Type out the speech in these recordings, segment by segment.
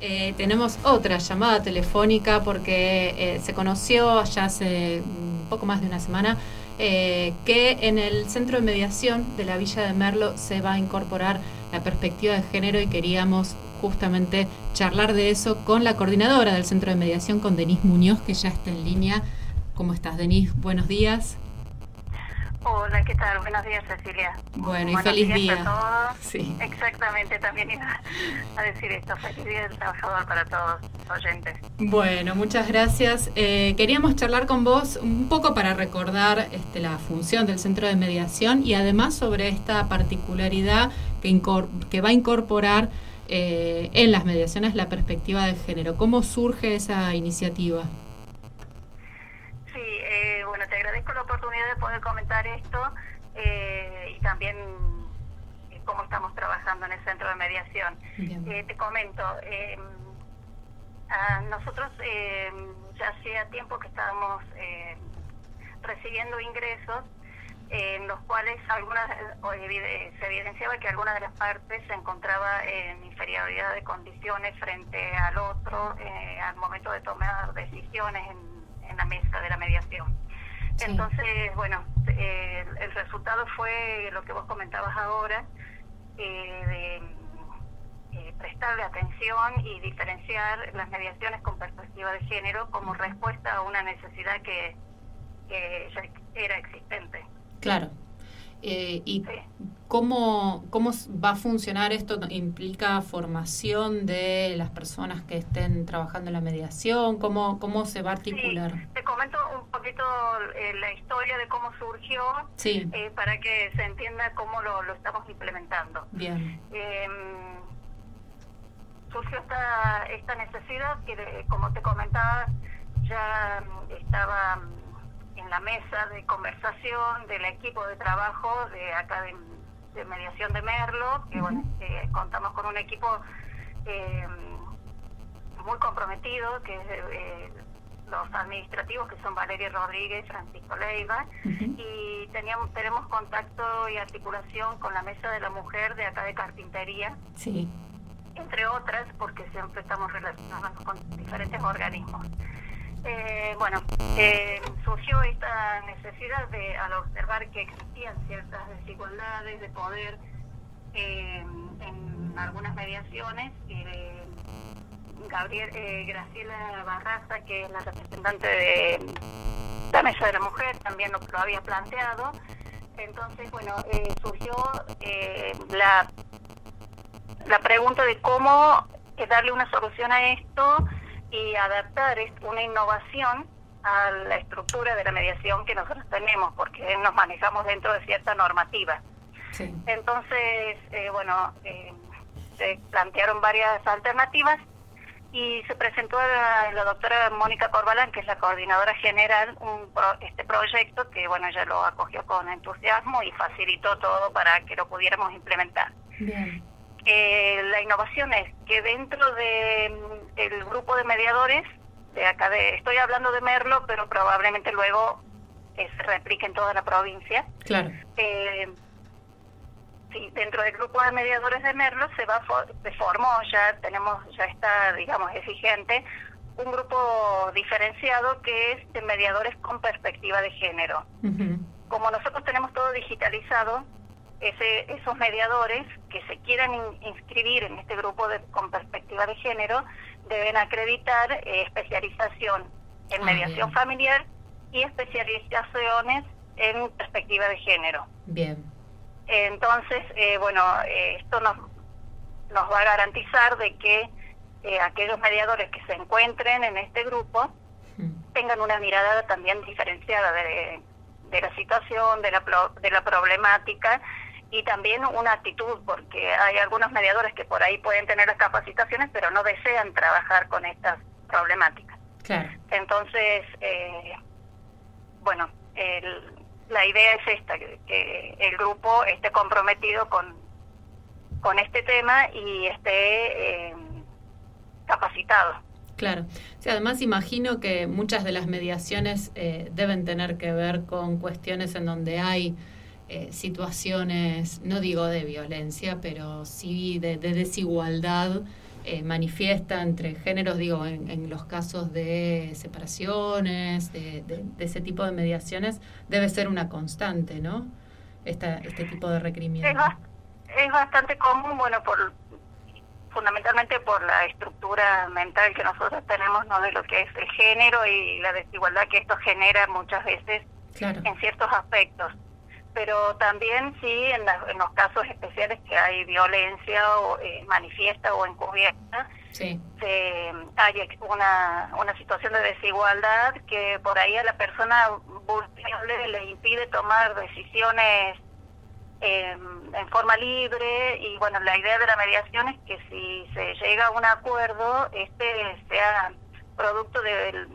Eh, tenemos otra llamada telefónica porque eh, se conoció ya hace un poco más de una semana eh, que en el centro de mediación de la Villa de Merlo se va a incorporar la perspectiva de género y queríamos justamente charlar de eso con la coordinadora del centro de mediación, con Denise Muñoz, que ya está en línea. ¿Cómo estás, Denise? Buenos días. Hola, ¿qué tal? Buenos días, Cecilia. Bueno, y feliz día. todos. Sí. Exactamente, también iba a decir esto. Feliz día del trabajador para todos oyentes. Bueno, muchas gracias. Eh, queríamos charlar con vos un poco para recordar este, la función del centro de mediación y además sobre esta particularidad que, que va a incorporar eh, en las mediaciones la perspectiva de género. ¿Cómo surge esa iniciativa? agradezco la oportunidad de poder comentar esto eh, y también eh, cómo estamos trabajando en el centro de mediación. Eh, te comento, em, nosotros em, ya hacía tiempo que estábamos recibiendo ingresos en los cuales algunas se evidenciaba que alguna de las partes se encontraba en inferioridad de condiciones frente al otro al momento de tomar decisiones en la mesa de la mediación. Entonces, bueno, eh, el resultado fue lo que vos comentabas ahora, eh, de eh, prestarle atención y diferenciar las mediaciones con perspectiva de género como respuesta a una necesidad que, que ya era existente. Claro. Eh, ¿Y cómo, cómo va a funcionar esto? ¿Implica formación de las personas que estén trabajando en la mediación? ¿Cómo, cómo se va a articular? te comento un poquito eh, la historia de cómo surgió eh, para que se entienda cómo lo, lo estamos implementando. Bien. Em, surgió esta, esta necesidad que, como te comentaba, ya estaba en la mesa de conversación del equipo de trabajo de acá de, mediación de Merlo, que bueno, contamos con un equipo eh, muy comprometido, que es eh, los administrativos, que son Valeria Rodríguez, Francisco Leiva, y teníamos, tenemos contacto y articulación con la mesa de la mujer de acá de carpintería. Sí. Entre otras, porque siempre estamos relacionados con diferentes organismos. Eh, bueno, eh, surgió esta necesidad de, al observar que existían ciertas desigualdades de poder eh, en algunas mediaciones, eh, Gabriel, Graciela Barraza, que es la representante de la Mesa de la Mujer, también lo, lo había planteado. Entonces, bueno, surgió la, la pregunta de cómo darle una solución a esto y adaptar una innovación a la estructura de la mediación que nosotros tenemos, porque nos manejamos dentro de cierta normativa. Entonces, eh, bueno, eh, se plantearon varias alternativas y se presentó a la, doctora Mónica Corbalán, que es la coordinadora general, un este proyecto que, bueno, ella lo acogió con entusiasmo y facilitó todo para que lo pudiéramos implementar. Bien. Eh, la innovación es que dentro de mm, el grupo de mediadores de acá de estoy hablando de Merlo pero probablemente luego eh, se replique en toda la provincia. Claro. Eh, sí dentro del grupo de mediadores de Merlo se va se formó ya tenemos ya está digamos exigente un grupo diferenciado que es de mediadores con perspectiva de género. Como nosotros tenemos todo digitalizado ese, esos mediadores que se quieran inscribir en este grupo de, con perspectiva de género deben acreditar eh, especialización en ah, mediación familiar y especializaciones en perspectiva de género. Bien. Entonces, eh, bueno, eh, esto nos, nos va a garantizar de que aquellos mediadores que se encuentren en este grupo tengan una mirada también diferenciada de, de la situación, de la, de la problemática y también una actitud, porque hay algunos mediadores que por ahí pueden tener las capacitaciones, pero no desean trabajar con estas problemáticas. Claro. Entonces, eh, bueno, la idea es esta, que, el grupo esté comprometido con, con este tema y esté eh, capacitado. Claro. Sí, además imagino que muchas de las mediaciones eh, deben tener que ver con cuestiones en donde hay eh, situaciones, no digo de violencia, pero sí de, desigualdad eh, manifiesta entre géneros, digo, en, los casos de separaciones, de, ese tipo de mediaciones, debe ser una constante, ¿no? Esta, este tipo de requerimiento. Es, bastante común, bueno, por fundamentalmente por la estructura mental que nosotros tenemos, ¿no? De lo que es el género y la desigualdad que esto genera muchas veces en ciertos aspectos pero también sí en, los casos especiales que hay violencia o, eh, manifiesta o encubierta, sí. hay una, una situación de desigualdad que por ahí a la persona vulnerable le impide tomar decisiones em, en forma libre y bueno, la idea de la mediación es que si se llega a un acuerdo, este sea producto de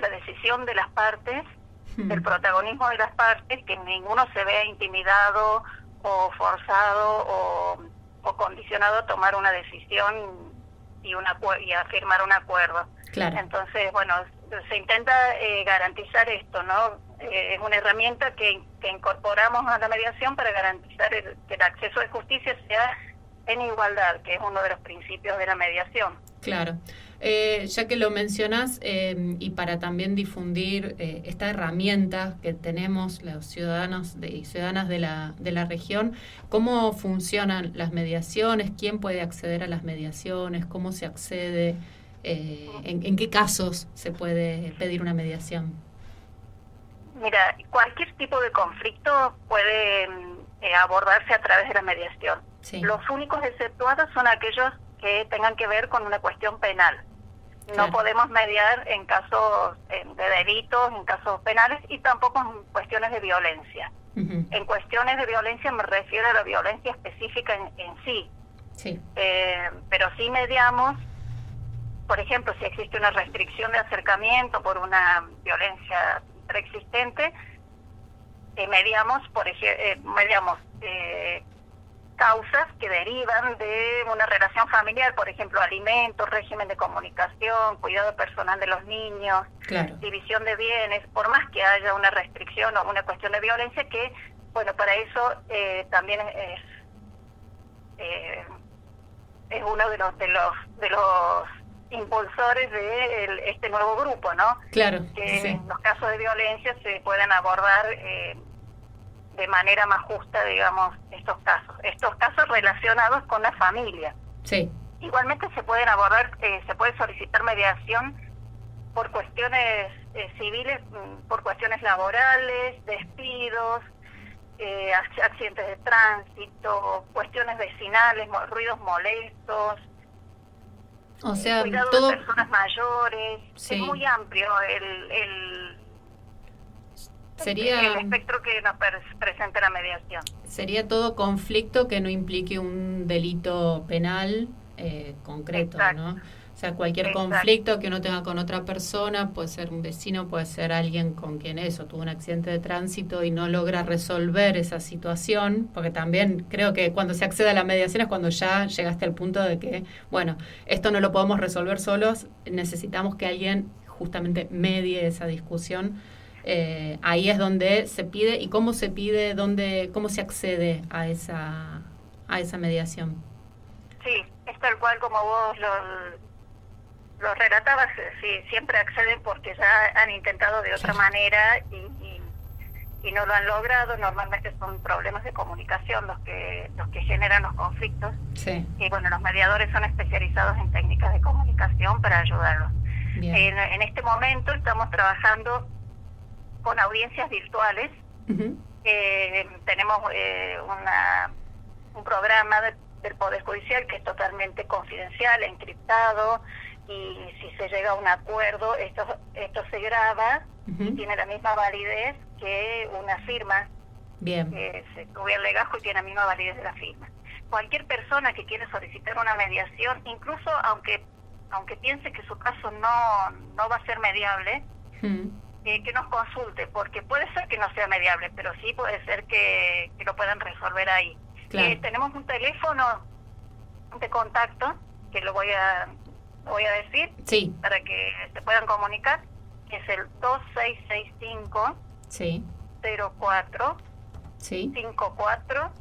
la decisión de las partes el protagonismo de las partes, que ninguno se vea intimidado o forzado o, condicionado a tomar una decisión y, una, y a firmar un acuerdo. Entonces, bueno, se intenta eh, garantizar esto, ¿no? Eh, es una herramienta que, que, incorporamos a la mediación para garantizar el, que el acceso de justicia sea en igualdad, que es uno de los principios de la mediación. Claro. Eh, ya que lo mencionas, eh, y para también difundir eh, esta herramienta que tenemos los ciudadanos y ciudadanas de la, de la región, ¿cómo funcionan las mediaciones? ¿Quién puede acceder a las mediaciones? ¿Cómo se accede? En, en, qué casos se puede pedir una mediación? Mira, cualquier tipo de conflicto puede abordarse a través de la mediación. Los únicos exceptuados son aquellos que tengan que ver con una cuestión penal. No podemos mediar en casos de delitos, en casos penales y tampoco en cuestiones de violencia. En cuestiones de violencia me refiero a la violencia específica en, sí. sí. Eh, pero sí mediamos, por ejemplo, si existe una restricción de acercamiento por una violencia preexistente, eh, mediamos, por ejemplo, eh, mediamos eh, causas que derivan de una relación familiar, por ejemplo, alimentos, régimen de comunicación, cuidado personal de los niños, división de bienes, por más que haya una restricción o una cuestión de violencia, que, bueno, para eso eh, también es, eh, es uno de los, de los, de los impulsores de este nuevo grupo, ¿no? Claro. Que en los casos de violencia se pueden abordar eh, de manera más justa, digamos, estos casos. Estos casos relacionados con la familia. Sí. Igualmente se pueden abordar, eh, se puede solicitar mediación por cuestiones eh, civiles, mm, por cuestiones laborales, despidos, eh, accidentes de tránsito, cuestiones vecinales, ruidos molestos. O sea, cuidado de personas mayores. Es muy amplio el, el Sería, el espectro que nos presenta la mediación. Sería todo conflicto que no implique un delito penal eh, concreto, ¿no? O sea, cualquier conflicto que uno tenga con otra persona, puede ser un vecino, puede ser alguien con quien eso, tuvo un accidente de tránsito y no logra resolver esa situación, porque también creo que cuando se accede a la mediación es cuando ya llegaste al punto de que, bueno, esto no lo podemos resolver solos, necesitamos que alguien justamente medie esa discusión eh, ahí es donde se pide y cómo se pide, dónde, cómo se accede a esa, a esa mediación. Sí, es tal cual como vos lo, lo relatabas, sí, siempre acceden porque ya han intentado de otra manera y, y, no lo han logrado. Normalmente son problemas de comunicación los que los que generan los conflictos. Sí. Y bueno, los mediadores son especializados en técnicas de comunicación para ayudarlos. En, en este momento estamos trabajando con audiencias virtuales. Eh, tenemos eh, una, un programa del Poder Judicial que es totalmente confidencial, encriptado, y si se llega a un acuerdo, esto, esto se graba y tiene la misma validez que una firma. Bien. Que se tuviera el legajo y tiene la misma validez de la firma. Cualquier persona que quiere solicitar una mediación, incluso aunque aunque piense que su caso no, no va a ser mediable, que nos consulte, porque puede ser que no sea mediable, pero sí puede ser que, lo puedan resolver ahí. Eh, tenemos un teléfono de contacto, que lo voy a, voy a decir, sí. para que se puedan comunicar, que es el 2665 sí. 04 sí. 54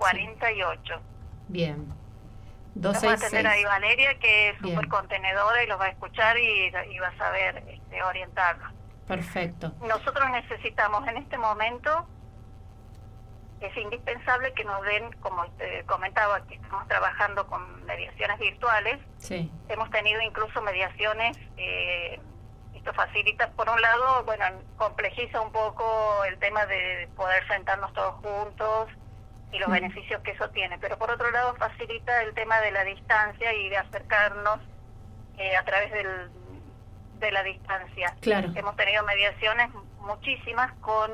48. Bien. Vamos a atender ahí Valeria, que es súper contenedora y los va a escuchar y, va a saber este, orientarlos. Perfecto. Nosotros necesitamos en este momento, es indispensable que nos den, como comentaba, que estamos trabajando con mediaciones virtuales. Sí. Hemos tenido incluso mediaciones, eh, esto facilita, por un lado, bueno, complejiza un poco el tema de poder sentarnos todos juntos y los beneficios que eso tiene, pero por otro lado facilita el tema de la distancia y de acercarnos eh, a través del, de la distancia. Claro. Hemos tenido mediaciones muchísimas con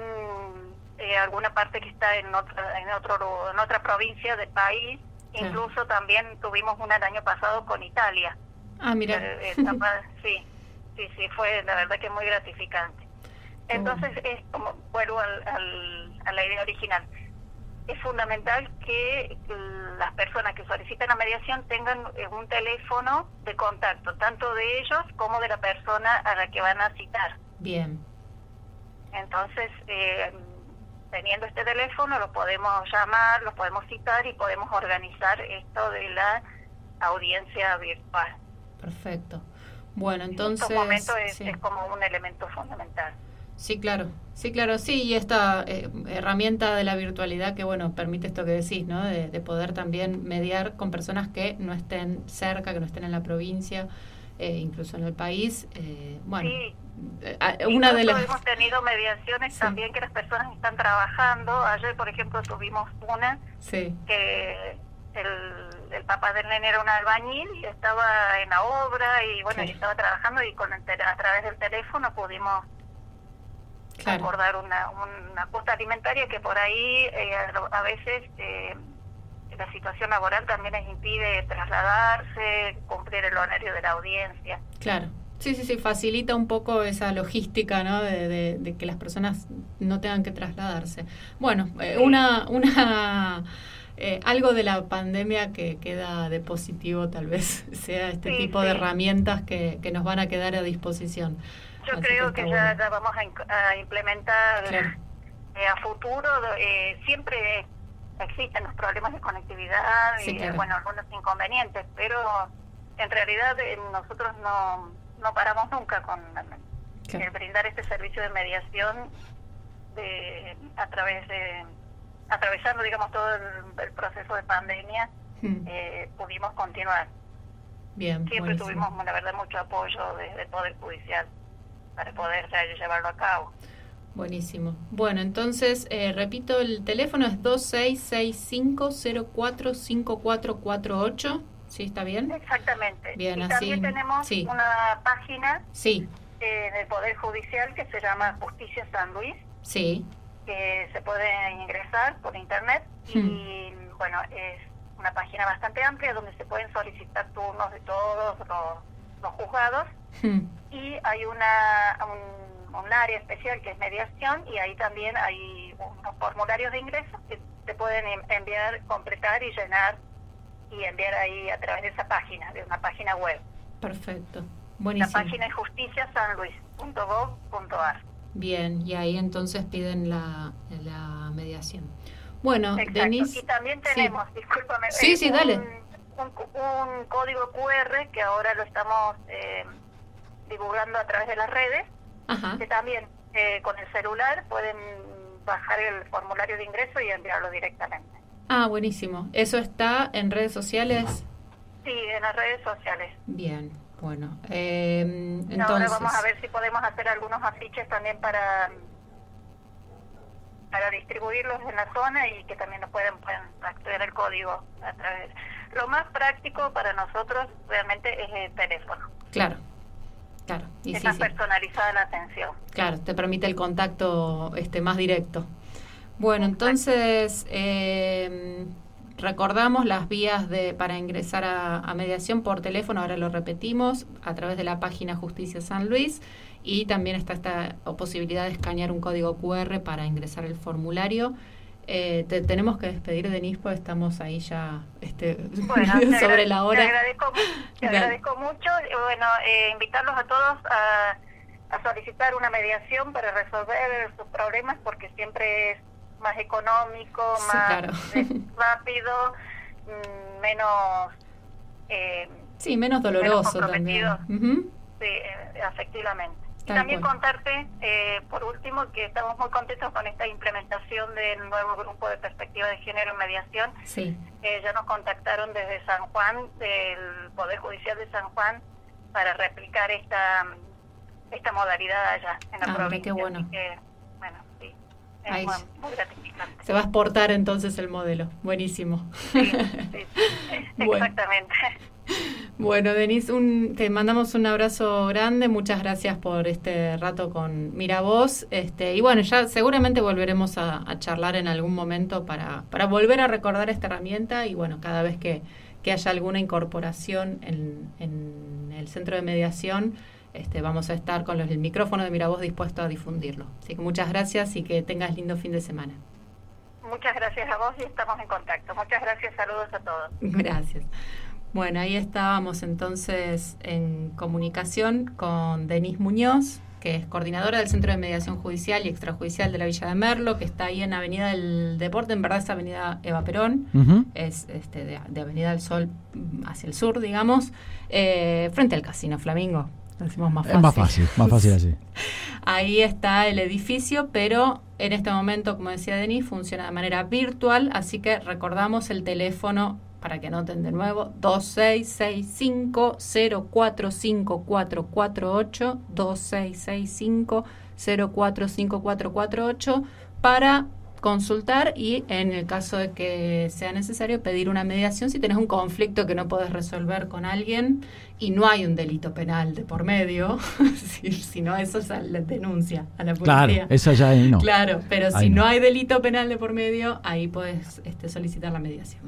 eh, alguna parte que está en otra en otro en otra provincia del país. Incluso también tuvimos una el año pasado con Italia. Ah, mira. Eh, sí, sí, sí, fue la verdad que muy gratificante. Entonces, es como vuelvo al, a la idea original es fundamental que las personas que solicitan la mediación tengan eh, un teléfono de contacto, tanto de ellos como de la persona a la que van a citar. Bien. Entonces, eh, teniendo este teléfono, lo podemos llamar, los podemos citar y podemos organizar esto de la audiencia virtual. Perfecto. Bueno, entonces... En estos momentos es como un elemento fundamental. Sí, claro. Sí, claro, sí, y esta eh, herramienta de la virtualidad que, bueno, permite esto que decís, ¿no? De, poder también mediar con personas que no estén cerca, que no estén en la provincia, eh, incluso en el país. Eh, bueno, sí. una de las... Hemos tenido mediaciones también que las personas están trabajando. Ayer, por ejemplo, tuvimos una sí. que el, el, papá del nene era un albañil y estaba en la obra y, bueno, y estaba trabajando y con a través del teléfono pudimos acordar una, una cuota alimentaria que por ahí eh, a veces eh, la situación laboral también les impide trasladarse, cumplir el horario de la audiencia. Claro. Sí, sí, sí, facilita un poco esa logística, ¿no? De, de, que las personas no tengan que trasladarse. Bueno, eh, una, una algo de la pandemia que queda de positivo tal vez sea este tipo de herramientas que, que nos van a quedar a disposición. Yo creo que, ya, vamos a, implementar eh, a futuro. Eh, siempre existen los problemas de conectividad y bueno algunos inconvenientes, pero en realidad eh, nosotros no, no paramos nunca con brindar este servicio de mediación de a través de atravesando digamos todo el, proceso de pandemia hmm. pudimos continuar. Bien, Siempre tuvimos, la verdad, mucho apoyo desde el Poder Judicial para poder llevarlo a cabo. Buenísimo. Bueno, entonces, eh, repito, el teléfono es 2665045448. ¿Sí está bien? Exactamente. Bien, y también tenemos una página sí. eh, del Poder Judicial que se llama Justicia San Luis. Sí. Que se puede ingresar por internet y, hmm. bueno, es una página bastante amplia donde se pueden solicitar turnos de todos los, los juzgados Hmm. Y hay una, un, área especial que es mediación y ahí también hay unos formularios de ingreso que te pueden enviar, completar y llenar y enviar ahí a través de esa página, de una página web. Perfecto. Buenísimo. La página es justiciasanluis.gov.ar. Bien, y ahí entonces piden la, la mediación. Bueno, Denise. Y también tenemos, discúlpame, sí, sí, dale. Un, código QR que ahora lo estamos eh, divulgando a través de las redes, que también eh, con el celular pueden bajar el formulario de ingreso y enviarlo directamente. Ah, buenísimo. ¿Eso está en redes sociales? Sí, en las redes sociales. Bien, bueno. Eh, entonces... Ahora vamos a ver si podemos hacer algunos afiches también para para distribuirlos en la zona y que también nos puedan, puedan acceder al código a través. Lo más práctico para nosotros realmente es el teléfono. Claro. Claro, y es más personalizada la atención. Claro, te permite el contacto este más directo. Bueno, entonces eh, recordamos las vías de para ingresar a, mediación por teléfono, ahora lo repetimos, a través de la página Justicia San Luis y también está esta posibilidad de escanear un código QR para ingresar el formulario. Eh, te tenemos que despedir, Denise, porque estamos ahí ya este, sobre la hora. Te agradezco, mucho. Bueno, eh, invitarlos a todos a, solicitar una mediación para resolver sus problemas, porque siempre es más económico, más rápido, mm, menos eh, sí, menos doloroso también. Sí, efectivamente. Y también contarte, eh, por último, que estamos muy contentos con esta implementación del nuevo grupo de perspectiva de género en mediación. Sí. Eh, ya nos contactaron desde San Juan, del Poder Judicial de San Juan, para replicar esta esta modalidad allá en la ah, provincia. Qué bueno. bueno, sí. Es muy, gratificante. Se va a exportar entonces el modelo. Buenísimo. Sí, sí, exactamente. Bueno, Denise, un, te mandamos un abrazo grande. Muchas gracias por este rato con Mira Vos. Este, y bueno, ya seguramente volveremos a, charlar en algún momento para, para volver a recordar esta herramienta y bueno, cada vez que, que haya alguna incorporación en, en el centro de mediación, este, vamos a estar con los, el micrófono de Mira Vos dispuesto a difundirlo. Así que muchas gracias y que tengas lindo fin de semana. Muchas gracias a vos y estamos en contacto. Muchas gracias, saludos a todos. Gracias. Bueno, ahí estábamos entonces en comunicación con Denise Muñoz, que es coordinadora del Centro de Mediación Judicial y Extrajudicial de la Villa de Merlo, que está ahí en Avenida del Deporte, en verdad es Avenida Eva Perón, es este, de, Avenida del Sol hacia el sur, digamos, eh, frente al Casino Flamingo. decimos más fácil. Es más fácil, más fácil así. ahí está el edificio, pero en este momento, como decía Denise, funciona de manera virtual, así que recordamos el teléfono para que anoten de nuevo, 2665-045448, 2665-045448, para consultar y en el caso de que sea necesario pedir una mediación si tenés un conflicto que no podés resolver con alguien y no hay un delito penal de por medio, si, no eso es la denuncia a la policía. Claro, eso ya no. Claro, pero si no. hay delito penal de por medio, ahí podés este, solicitar la mediación.